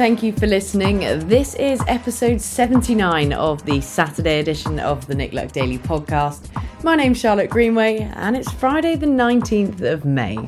Thank you for listening. This is episode 79 of the Saturday edition of the Nick Luck Daily podcast. My name's Charlotte Greenway, and it's Friday, the 19th of May.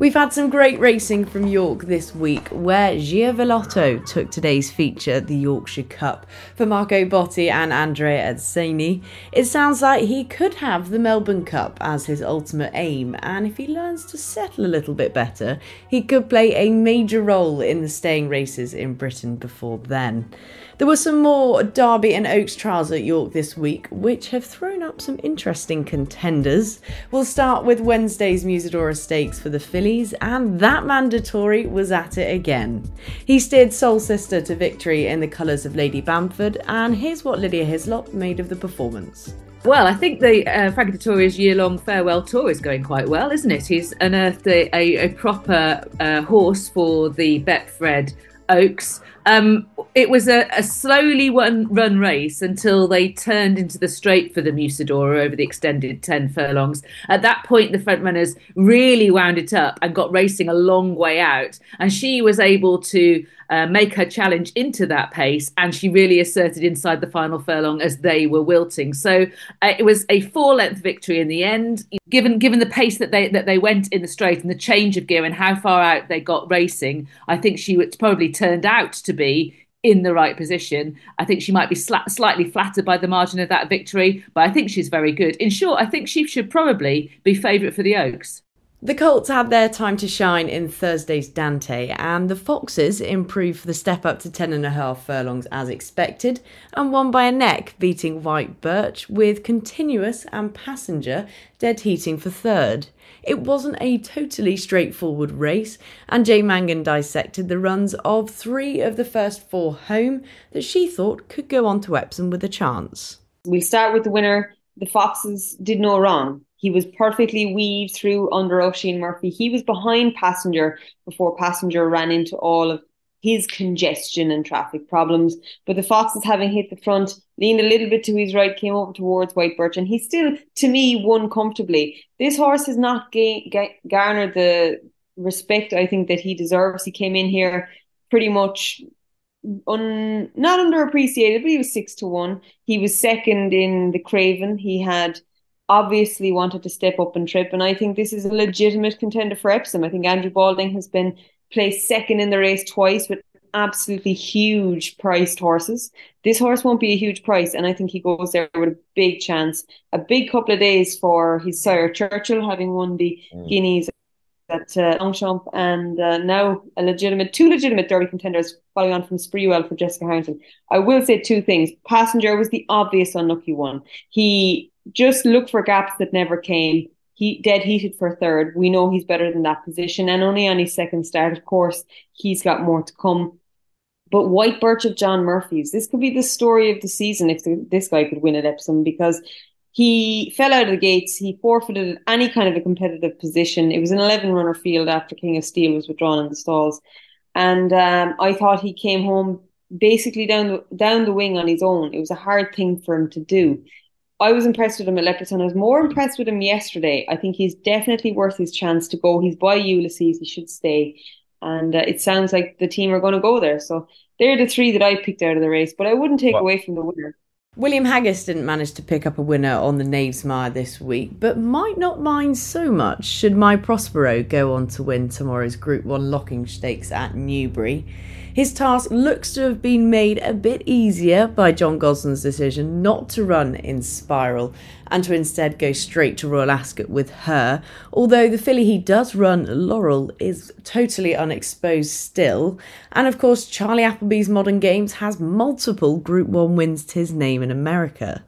We've had some great racing from York this week, where Giavellotto took today's feature, the Yorkshire Cup, for Marco Botti and Andrea Atzeni. It sounds like he could have the Melbourne Cup as his ultimate aim, and if he learns to settle a little bit better, he could play a major role in the staying races in Britain before then. There were some more Derby and Oaks trials at York this week, which have thrown up some interesting contenders. We'll start with Wednesday's Musidora Stakes for the fillies, and that man Dettori was at it again. He steered Soul Sister to victory in the colours of Lady Bamford, and here's what Lydia Hislop made of the performance. Well, I think the uh, Frankie Dettori's year-long farewell tour is going quite well, isn't it? He's unearthed a, a, a proper uh, horse for the Betfred Oaks. Um, it was a, a slowly run, run race until they turned into the straight for the Musidora over the extended 10 furlongs. At that point, the front runners really wound it up and got racing a long way out. And she was able to uh, make her challenge into that pace, and she really asserted inside the final furlong as they were wilting. So uh, it was a four-length victory in the end. Given given the pace that they that they went in the straight and the change of gear and how far out they got racing, I think she was probably turned out to be in the right position. I think she might be slightly flattered by the margin of that victory, but I think she's very good. In short, I think she should probably be favourite for the Oaks. The Colts had their time to shine in Thursday's Dante, and the Foxes improved for the step up to 10.5 furlongs as expected and won by a neck, beating White Birch with Continuous and Passenger dead heating for third. It wasn't a totally straightforward race, and Jane Mangan dissected the runs of three of the first four home that she thought could go on to Epsom with a chance. We'll start with the winner. The Foxes did no wrong. He was perfectly weaved through under Oisin Murphy. He was behind Passenger before Passenger ran into all of his congestion and traffic problems. But the Foxes, having hit the front, leaned a little bit to his right, came over towards White Birch, and he still, to me, won comfortably. This horse has not ga- ga- garnered the respect I think that he deserves. He came in here pretty much un, not underappreciated, but he was six to one. He was second in the Craven. He had obviously wanted to step up and trip, and I think this is a legitimate contender for Epsom. I think Andrew Balding has been placed second in the race twice with absolutely huge priced horses. This horse won't be a huge price, and I think he goes there with a big chance. A big couple of days for his sire Churchill, having won the mm. Guineas at uh, Longchamp, and uh, now a legitimate, two legitimate Derby contenders following on from Sprewell for Jessica Harrington. I will say two things. Passenger was the obvious unlucky one. He just look for gaps that never came he dead heated for third. We know he's better than that position, and only on his second start, of course, he's got more to come. But White Birch of John Murphy's, this could be the story of the season if this guy could win at Epsom because he fell out of the gates. He forfeited any kind of a competitive position. It was an 11 runner field after King of Steel was withdrawn in the stalls. And um, I thought he came home basically down the, down the wing on his own. It was a hard thing for him to do. I was impressed with him at Leopardstown. I was more impressed with him yesterday. I think he's definitely worth his chance to go. He's by Ulysses. He should stay. And uh, it sounds like the team are going to go there. So they're the three that I picked out of the race, but I wouldn't take away from the winner. William Haggas didn't manage to pick up a winner on the Knavesmire this week, but might not mind so much should my Prospero go on to win tomorrow's Group 1 Lockinge stakes at Newbury. His task looks to have been made a bit easier by John Gosden's decision not to run Inspiral and to instead go straight to Royal Ascot with her, although the filly he does run, Laurel, is totally unexposed still. And of course, Charlie Appleby's Modern Games has multiple Group 1 wins to his name in America.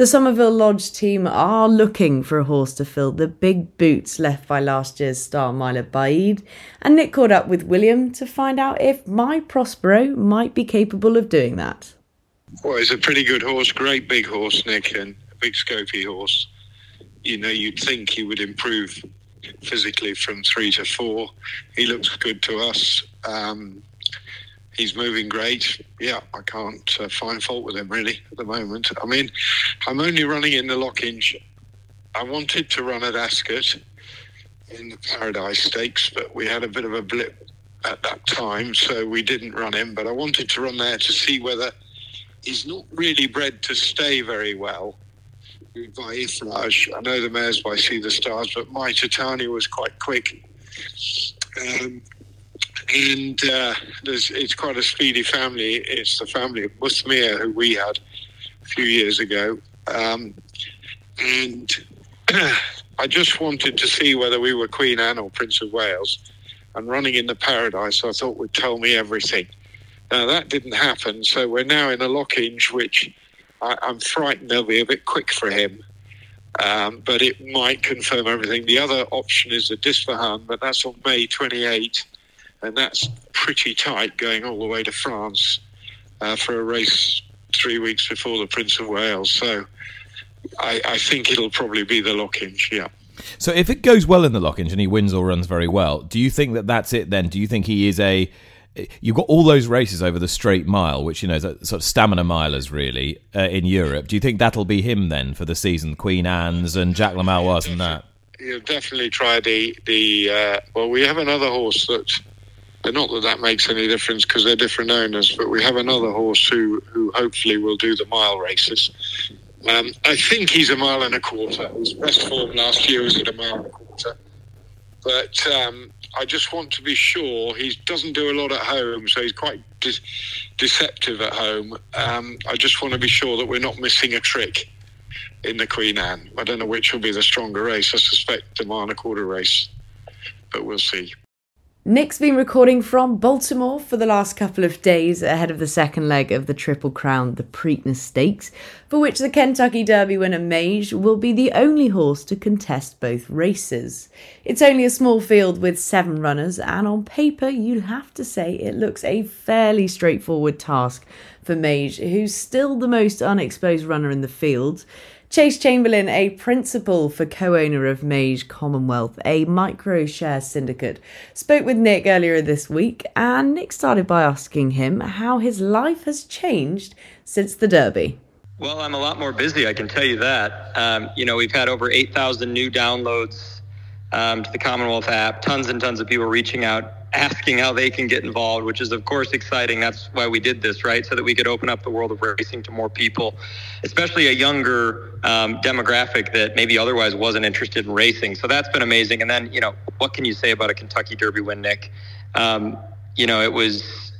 The Somerville Lodge team are looking for a horse to fill the big boots left by last year's star Mila Baaeed, and Nick caught up with William to find out if My Prospero might be capable of doing that. Well, he's a pretty good horse, great big horse, Nick, and a big scopy horse. You know, you'd think he would improve physically from three to four. He looks good to us. Um, he's moving great. Yeah, I can't uh, find fault with him really at the moment. I mean, I'm only running in the Lockinge. I wanted to run at Ascot in the Paradise Stakes, but we had a bit of a blip at that time, so we didn't run him. But I wanted to run there to see whether he's not really bred to stay very well by Iffraaj. I know the mares by Sea The Stars, but my Titania was quite quick. Um, and uh, it's quite a speedy family. It's the family of Muthmir who we had a few years ago. Um, and I just wanted to see whether we were Queen Anne or Prince of Wales. And running in the Paradise, I thought would tell me everything. Now, that didn't happen. So we're now in a Lockinge, which I, am frightened they'll be a bit quick for him. Um, but it might confirm everything. The other option is the d'Ispahan, but that's on May 28, and that's pretty tight going all the way to France uh, for a race three weeks before the Prince of Wales. So I, I think it'll probably be the Lockinge, yeah. So if it goes well in the Lockinge and he wins or runs very well, do you think that that's it then? Do you think he is a you've got all those races over the straight mile, which you know sort of stamina milers really uh, in Europe. Do you think that'll be him then for the season? Queen Anne's and Jacques Le Marois and that. You'll definitely try the the. Uh, well, we have another horse that. Not that that makes any difference because they're different owners, but we have another horse who who hopefully will do the mile races. Um, I think he's a mile and a quarter. His best form last year was at a mile and a quarter. But um, I just want to be sure he doesn't do a lot at home, so he's quite de- deceptive at home. Um, I just want to be sure that we're not missing a trick in the Queen Anne. I don't know which will be the stronger race. I suspect the mile and a quarter race, but we'll see. Nick's been recording from Baltimore for the last couple of days ahead of the second leg of the Triple Crown, the Preakness Stakes, for which the Kentucky Derby winner Mage will be the only horse to contest both races. It's only a small field with seven runners, and on paper, you'd have to say it looks a fairly straightforward task for Mage, who's still the most unexposed runner in the field. Chase Chamberlain, a principal for co owner of Mage Commonwealth, a micro share syndicate, spoke with Nick earlier this week, and Nick started by asking him how his life has changed since the Derby. Well, I'm a lot more busy, I can tell you that. Um, you know, we've had over 8,000 new downloads um, to the Commonwealth app, tons and tons of people reaching out asking how they can get involved, which is, of course, exciting. That's why we did this, right? So that we could open up the world of racing to more people, especially a younger um, demographic that maybe otherwise wasn't interested in racing. So that's been amazing. And then, you know, what can you say about a Kentucky Derby win, Nick? Um, you know, it was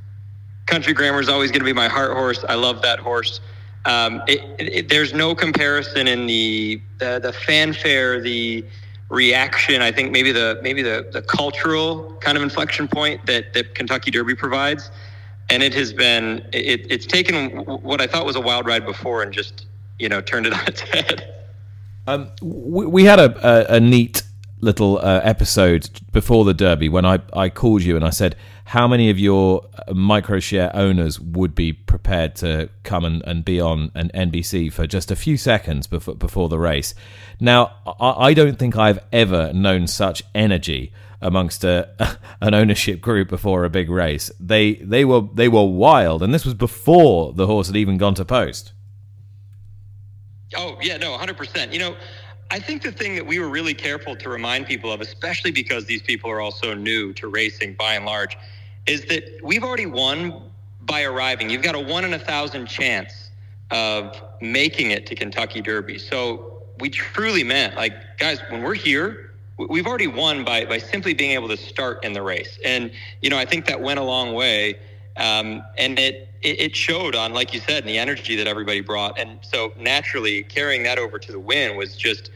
Country Grammar is always going to be my heart horse. I love that horse. Um, it, it, there's no comparison in the, the the fanfare, the reaction. I think maybe the maybe the, the cultural kind of inflection point that, that Kentucky Derby provides. And it has been it, it's taken what I thought was a wild ride before and just you know turned it on its head. Um, we, we had a, a, a neat little uh, episode before the Derby when I, I called you and I said, How many of your uh, microshare owners would be prepared to come and, and be on an NBC for just a few seconds before, before the race? Now, I, I don't think I've ever known such energy amongst a, an ownership group before a big race. They they were they were wild, and this was before the horse had even gone to post. Oh yeah, no, hundred percent. You know, I think the thing that we were really careful to remind people of, especially because these people are all so new to racing by and large, is that we've already won by arriving. You've got a one in a thousand chance of making it to Kentucky Derby. So we truly meant, like, guys, when we're here, we've already won by, by simply being able to start in the race. And, you know, I think that went a long way. Um, and it, it showed on, like you said, in the energy that everybody brought. And so naturally carrying that over to the win was just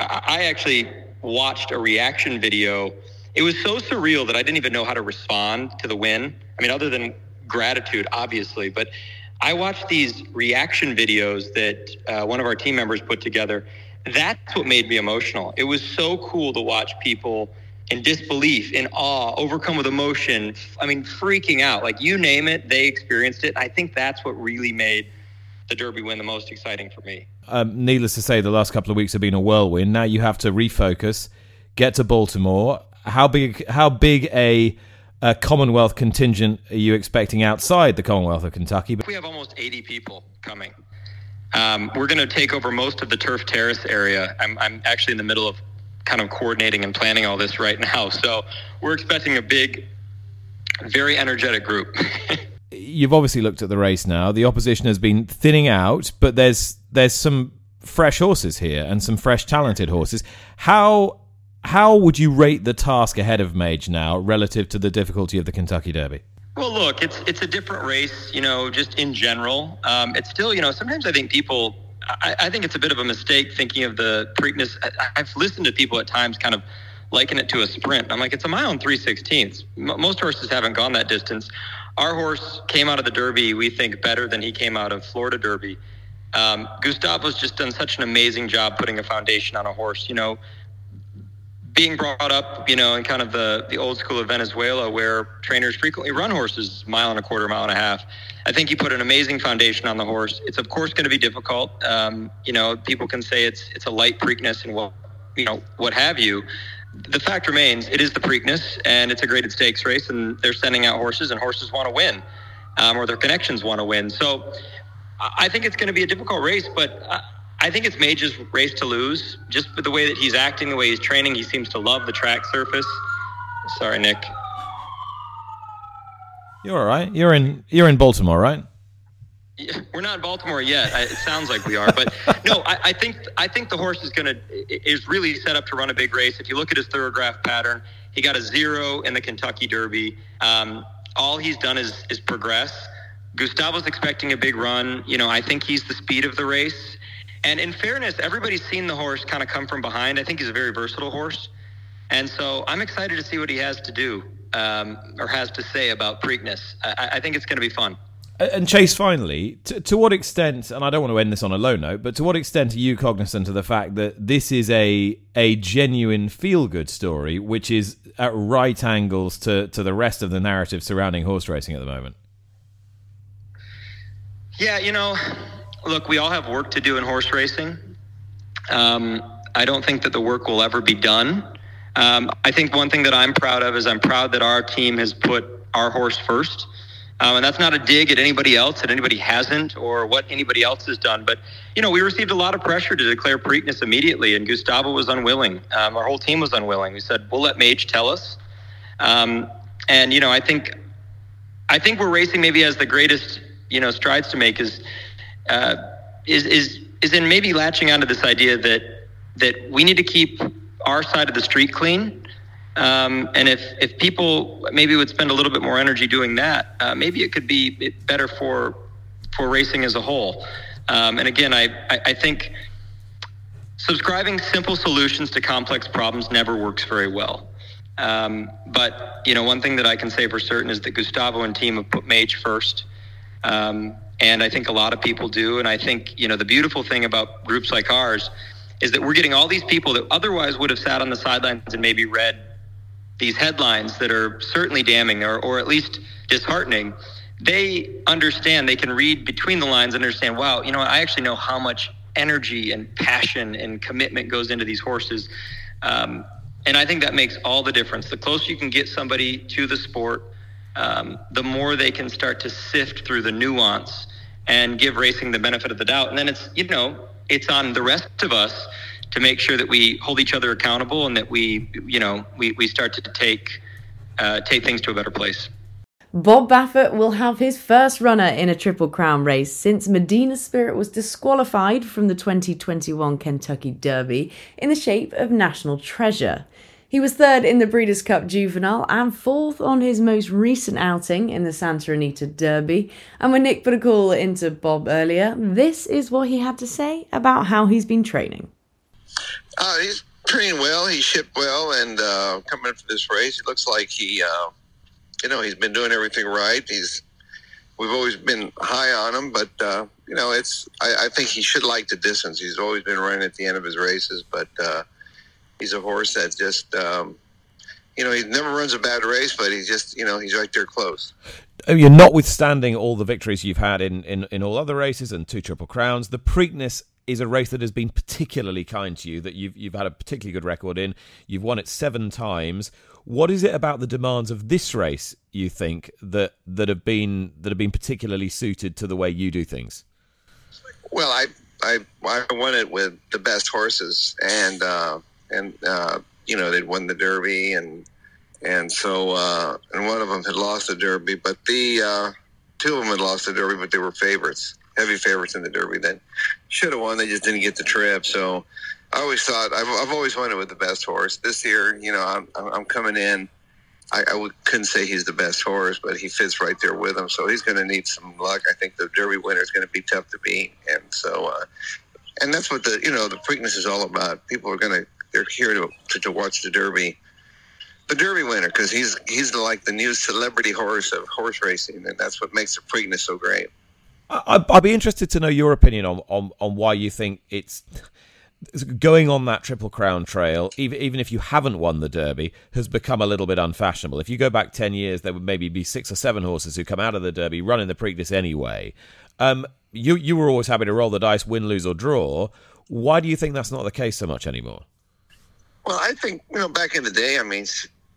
I actually watched a reaction video. It was so surreal that I didn't even know how to respond to the win. I mean, other than gratitude, obviously, but I watched these reaction videos that uh, one of our team members put together. That's what made me emotional. It was so cool to watch people in disbelief, in awe, overcome with emotion. I mean, freaking out. Like you name it, they experienced it. I think that's what really made the Derby win the most exciting for me. Um, needless to say, the last couple of weeks have been a whirlwind. Now you have to refocus, get to Baltimore. How big? How big a, a Commonwealth contingent are you expecting outside the Commonwealth of Kentucky? We have almost 80 people coming. Um, we're going to take over most of the turf terrace area. I'm, I'm actually in the middle of kind of coordinating and planning all this right now. So we're expecting a big, very energetic group. You've obviously looked at the race now. The opposition has been thinning out, but there's there's some fresh horses here and some fresh talented horses. How how would you rate the task ahead of Mage now relative to the difficulty of the Kentucky Derby? Well, look, it's it's a different race, you know, just in general. Um, it's still, you know, sometimes I think people, I, I, think it's a bit of a mistake thinking of the Preakness. I, have listened to people at times kind of liken it to a sprint. I'm like, it's a mile and three sixteenths. M- most horses haven't gone that distance. Our horse came out of the Derby, we think, better than he came out of Florida Derby. Um, Gustavo's just done such an amazing job putting a foundation on a horse. You know, being brought up, you know, in kind of the, the old school of Venezuela where trainers frequently run horses mile and a quarter, mile and a half. I think he put an amazing foundation on the horse. It's of course going to be difficult. Um, you know, people can say it's it's a light Preakness and what you know what have you. The fact remains, it is the Preakness and it's a graded stakes race, and they're sending out horses, and horses want to win, um, or their connections want to win. So I think it's going to be a difficult race, but. Uh, I think it's Mage's race to lose. Just with the way that he's acting, the way he's training, he seems to love the track surface. Sorry, Nick. You're all right. You're in you're in Baltimore, right? Yeah, we're not in Baltimore yet. I, it sounds like we are, but no. I, I, think I think the horse is going to is really set up to run a big race. If you look at his Thoro-Graph pattern, he got a zero in the Kentucky Derby. Um, all he's done is is progress. Gustavo's expecting a big run. You know, I think he's the speed of the race. And in fairness, everybody's seen the horse kind of come from behind. I think he's a very versatile horse. And so I'm excited to see what he has to do um, or has to say about Preakness. I, I think it's going to be fun. And Chase, finally, to, to, what extent, and I don't want to end this on a low note, but to what extent are you cognizant of the fact that this is a a genuine feel good story, which is at right angles to, to the rest of the narrative surrounding horse racing at the moment? Yeah, you know, look, we all have work to do in horse racing. Um, I don't think that the work will ever be done. Um, I think one thing that I'm proud of is I'm proud that our team has put our horse first. Um, and that's not a dig at anybody else, that anybody hasn't, or what anybody else has done. But, you know, we received a lot of pressure to declare Preakness immediately, and Gustavo was unwilling. Um, our whole team was unwilling. We said, we'll let Mage tell us. Um, and, you know, I think I think we're racing maybe as the greatest, you know, strides to make is uh, is is is in maybe latching onto this idea that that we need to keep our side of the street clean. Um, and if, if people maybe would spend a little bit more energy doing that, uh, maybe it could be better for for racing as a whole. Um, and again, I, I, I think subscribing simple solutions to complex problems never works very well. Um, but you know, one thing that I can say for certain is that Gustavo and team have put Mage first. Um, and I think a lot of people do. And I think, you know, the beautiful thing about groups like ours is that we're getting all these people that otherwise would have sat on the sidelines and maybe read these headlines that are certainly damning or, or at least disheartening. They understand, they can read between the lines and understand, wow, you know, I actually know how much energy and passion and commitment goes into these horses. Um, and I think that makes all the difference. The closer you can get somebody to the sport, um, the more they can start to sift through the nuance and give racing the benefit of the doubt. And then it's, you know, it's on the rest of us to make sure that we hold each other accountable and that we, you know, we, we start to take, uh, take things to a better place. Bob Baffert will have his first runner in a Triple Crown race since Medina Spirit was disqualified from the 2021 Kentucky Derby in the shape of National Treasure. He was third in the Breeders' Cup Juvenile and fourth on his most recent outing in the Santa Anita Derby. And when Nick put a call into Bob earlier, this is what he had to say about how he's been training. Uh, he's training well. He shipped well, and uh, coming in for this race, it looks like he, uh, you know, he's been doing everything right. He's we've always been high on him, but uh, you know, it's I, I, think he should like the distance. He's always been running at the end of his races, but uh, he's a horse that just um, you know, he never runs a bad race, but he's just, you know, he's right there close. Oh, you're notwithstanding all the victories you've had in, in, in all other races and two triple crowns, the Preakness is a race that has been particularly kind to you, that you've you've had a particularly good record in. You've won it seven times. What is it about the demands of this race you think that that have been that have been particularly suited to the way you do things? Well, I I I won it with the best horses, and uh, and uh, you know they'd won the Derby, and and so uh, and one of them had lost the Derby, but the uh, two of them had lost the Derby, but they were favorites, heavy favorites in the Derby. That should have won, they just didn't get the trip. So I always thought I've, I've always wanted with the best horse. This year, you know, I'm, I'm coming in. I, I would, couldn't say he's the best horse, but he fits right there with him. So he's going to need some luck. I think the Derby winner is going to be tough to beat, and so uh, and that's what the you know the Preakness is all about. People are going to they're here to, to, to watch the Derby, the Derby winner because he's he's like the new celebrity horse of horse racing, and that's what makes the Preakness so great. I, I'd be interested to know your opinion on, on, on why you think it's going on that triple crown trail, even even if you haven't won the Derby, has become a little bit unfashionable. If you go back ten years, there would maybe be six or seven horses who come out of the Derby running the Preakness anyway. Um, you you were always happy to roll the dice, win, lose, or draw. Why do you think that's not the case so much anymore? Well, I think you know back in the day, I mean,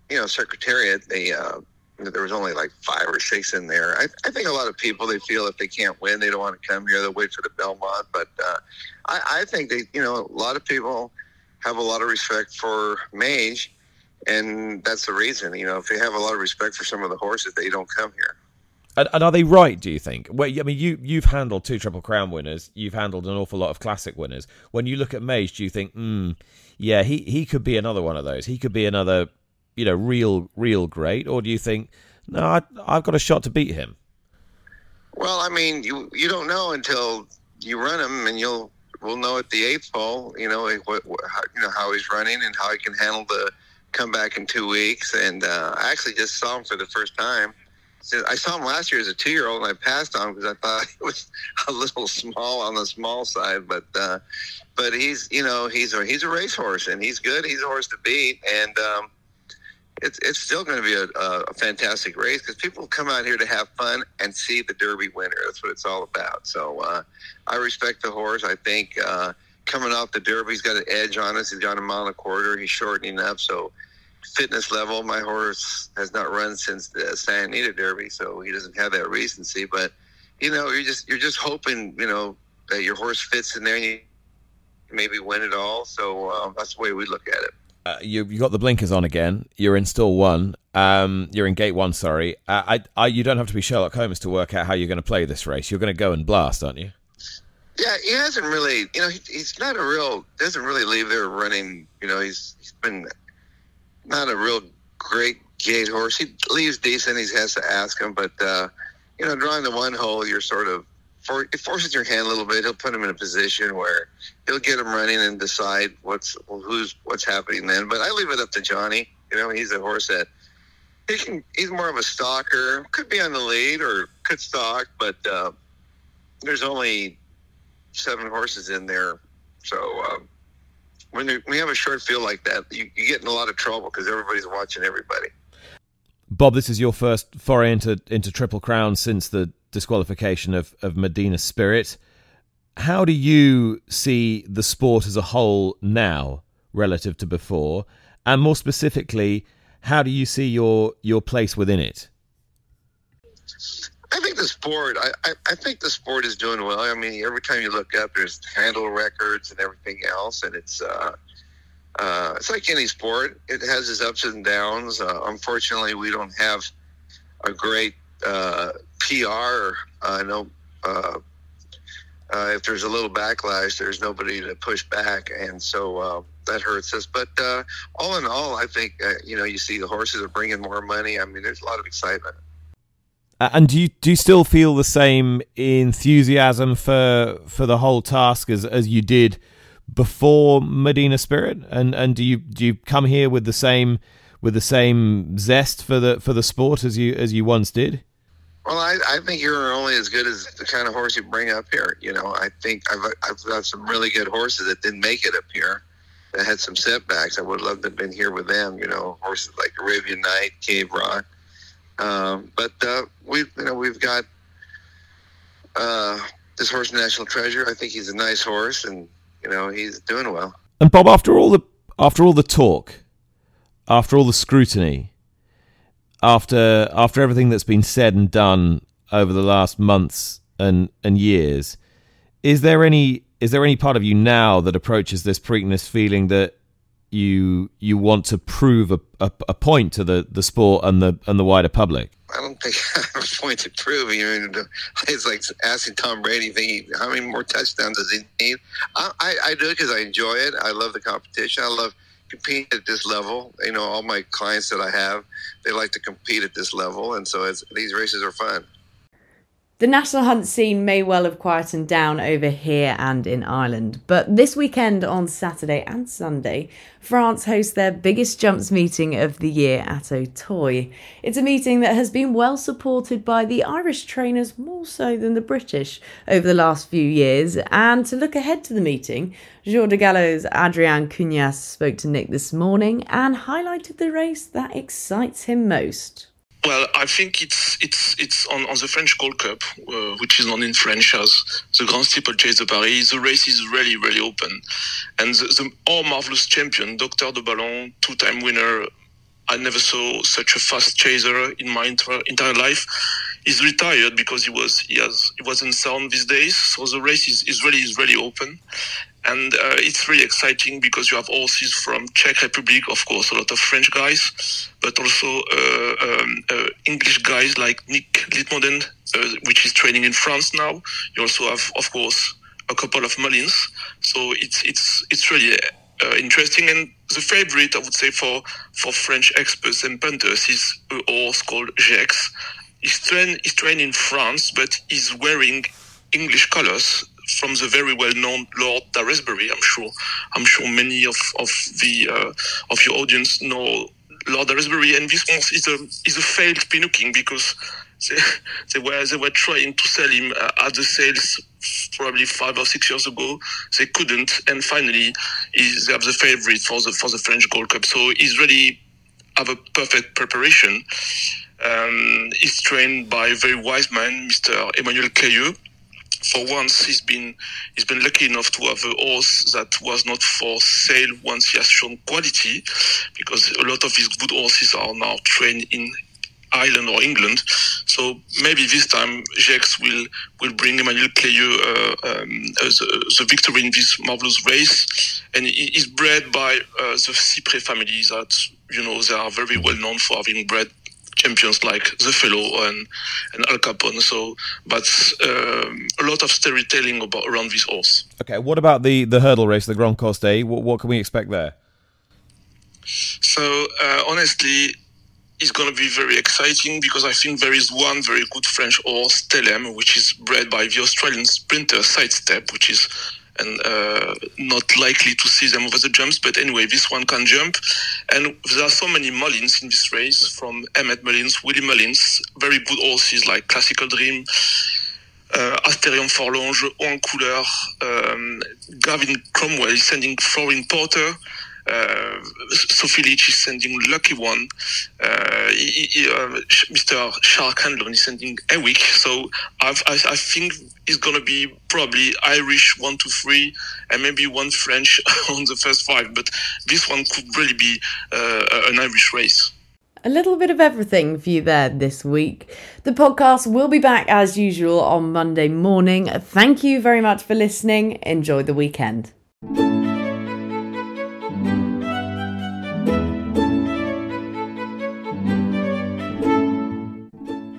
you know, Secretariat, they uh, there was only like five or six in there. I, I think a lot of people they feel if they can't win, they don't want to come here. They'll wait for the Belmont. But uh, I, I think they, you know, a lot of people have a lot of respect for Mage, and that's the reason. You know, if they have a lot of respect for some of the horses, they don't come here. And, and are they right? Do you think? Well, I mean, you you've handled two Triple Crown winners. You've handled an awful lot of Classic winners. When you look at Mage, do you think, hmm, yeah, he he could be another one of those. He could be another you know, real, real great, or do you think, no, I, I've got a shot to beat him? Well, I mean, you you don't know until you run him, and you'll we'll know at the eighth hole, you know, what, what how, you know how he's running and how he can handle the comeback in two weeks. And uh, I actually just saw him for the first time. I saw him last year as a two-year-old, and I passed on because I thought he was a little small on the small side. But uh, but he's you know he's a he's a racehorse, and he's good. He's a horse to beat, and um, it's it's still going to be a, a fantastic race because people come out here to have fun and see the Derby winner. That's what it's all about. So uh, I respect the horse. I think uh, coming off the Derby, he's got an edge on us. He's got a mile and a quarter. He's shortening up. So fitness level, my horse has not run since the Santa Anita Derby, so he doesn't have that recency. But you know, you're just you're just hoping you know that your horse fits in there and you maybe win it all. So uh, that's the way we look at it uh, you you got the blinkers on again. You're in stall one. Um, you're in gate one. Sorry, uh, I, I, you don't have to be Sherlock Holmes to work out how you're going to play this race. You're going to go and blast, aren't you? Yeah, he hasn't really. You know, he, he's not a real. Doesn't really leave there running. You know, he's he's been not a real great gate horse. He leaves decent. He has to ask him, but uh, you know, drawing the one hole, you're sort of for, it forces your hand a little bit. He'll put him in a position where he'll get him running and decide what's who's what's happening then. But I leave it up to Johnny. You know, he's a horse that he can. He's more of a stalker. Could be on the lead or could stalk, but uh, there's only seven horses in there, so. Um, when, you have a short field like that, you, you get in a lot of trouble because everybody's watching everybody. Bob, this is your first foray into into Triple Crown since the disqualification of, of Medina Spirit. How do you see the sport as a whole now relative to before? And more specifically, how do you see your, your place within it? I think the sport. I, I, I, think the sport is doing well. I mean, every time you look up, there's handle records and everything else, and it's uh, uh, it's like any sport. It has its ups and downs. Uh, unfortunately, we don't have a great uh, PR, I know uh, uh, if there's a little backlash, there's nobody to push back, and so uh, that hurts us. But uh, all in all, I think you know you see the horses are bringing more money. I mean, there's a lot of excitement. And do you do you still feel the same enthusiasm for for the whole task as as you did before Medina Spirit? And and do you do you come here with the same with the same zest for the for the sport as you as you once did? Well, I, I think you're only as good as the kind of horse you bring up here. You know, I think I've I've got some really good horses that didn't make it up here, that had some setbacks. I would love to have been here with them. You know, horses like Arabian Knight, Cave Rock. Um, but uh, we, you know, we've got uh, this horse, National Treasure. I think he's a nice horse, and you know, he's doing well. And Bob, after all the after all the talk, after all the scrutiny, after after everything that's been said and done over the last months and and years, is there any is there any part of you now that approaches this Preakness feeling that you you want to prove a, a, a, point to the, the sport and the and the wider public? I don't think I have a point to prove. You know, it's like asking Tom Brady, how many more touchdowns does he need? I, I, I do it because I enjoy it. I love the competition. I love competing at this level. You know, all my clients that I have, they like to compete at this level, and so these races are fun. The national hunt scene may well have quietened down over here and in Ireland, but this weekend on Saturday and Sunday, France hosts their biggest jumps meeting of the year at Auteuil. It's a meeting that has been well supported by the Irish trainers more so than the British over the last few years, and to look ahead to the meeting, Jour de Galop's Adrian Cugnasse spoke to Nick this morning and highlighted the race that excites him most. Well, I think it's it's it's on, on the French Gold Cup, uh, which is known in French as the Grand Steeplechase de Paris. The race is really really open, and the, the all marvelous champion, Docteur de Ballon, two-time winner. I never saw such a fast chaser in my entire, entire life. He's retired because he was he has he wasn't sound these days. So the race is, is really is really open, and uh, it's really exciting because you have horses from Czech Republic, of course, a lot of French guys, but also uh, um, uh, English guys like Nick Littmoden, uh, which is training in France now. You also have, of course, a couple of Mullins. So it's it's it's really uh, interesting. And the favorite, I would say, for for French experts and punters is a horse called Gex. He's trained he's trained in France, but he's wearing English colors from the very well-known Lord Daresbury. I'm sure. I'm sure many of of the uh, of your audience know Lord Daresbury, and this one is a is a failed Pinocchio because they, they were they were trying to sell him uh, at the sales probably five or six years ago. They couldn't, and finally, they have the favorite for the for the French Gold Cup. So he's really have a perfect preparation. Um, he's trained by a very wise man, Mr. Emmanuel Clayeux, for once he's been he's been lucky enough to have a horse that was not for sale once he has shown quality because a lot of his good horses are now trained in Ireland or England. So maybe this time Gex will will bring Emmanuel Clayeux uh, um, the, the, victory in this marvelous race, and he is bred by uh, the Cyprès family that you know they are very well known for having bred champions like the Fellow and, and Al Capone. So, but um, a lot of storytelling about around this horse. Okay, what about the the hurdle race, the Grand Coste? What, what can we expect there? So, uh, honestly, it's going to be very exciting because I think there is one very good French horse, Telem, which is bred by the Australian sprinter Sidestep, which is and uh, not likely to see them over the jumps. But anyway, this one can jump. And there are so many Mullins in this race from Emmett Mullins, Willie Mullins, very good horses like Classical Dream. Uh, Asterion Forlonge, Haut en Couleurs, um, Gavin Cromwell sending Flooring Porter, uh, Sophie is sending Lucky One. Uh, he, he, uh, Mr. Shark Hanlon is sending Ewick. So I've, I, I think it's going to be probably Irish one, two, three, and maybe one French on the first five. But this one could really be uh, an Irish race. A little bit of everything for you there this week. The podcast will be back as usual on Monday morning. Thank you very much for listening. Enjoy the weekend.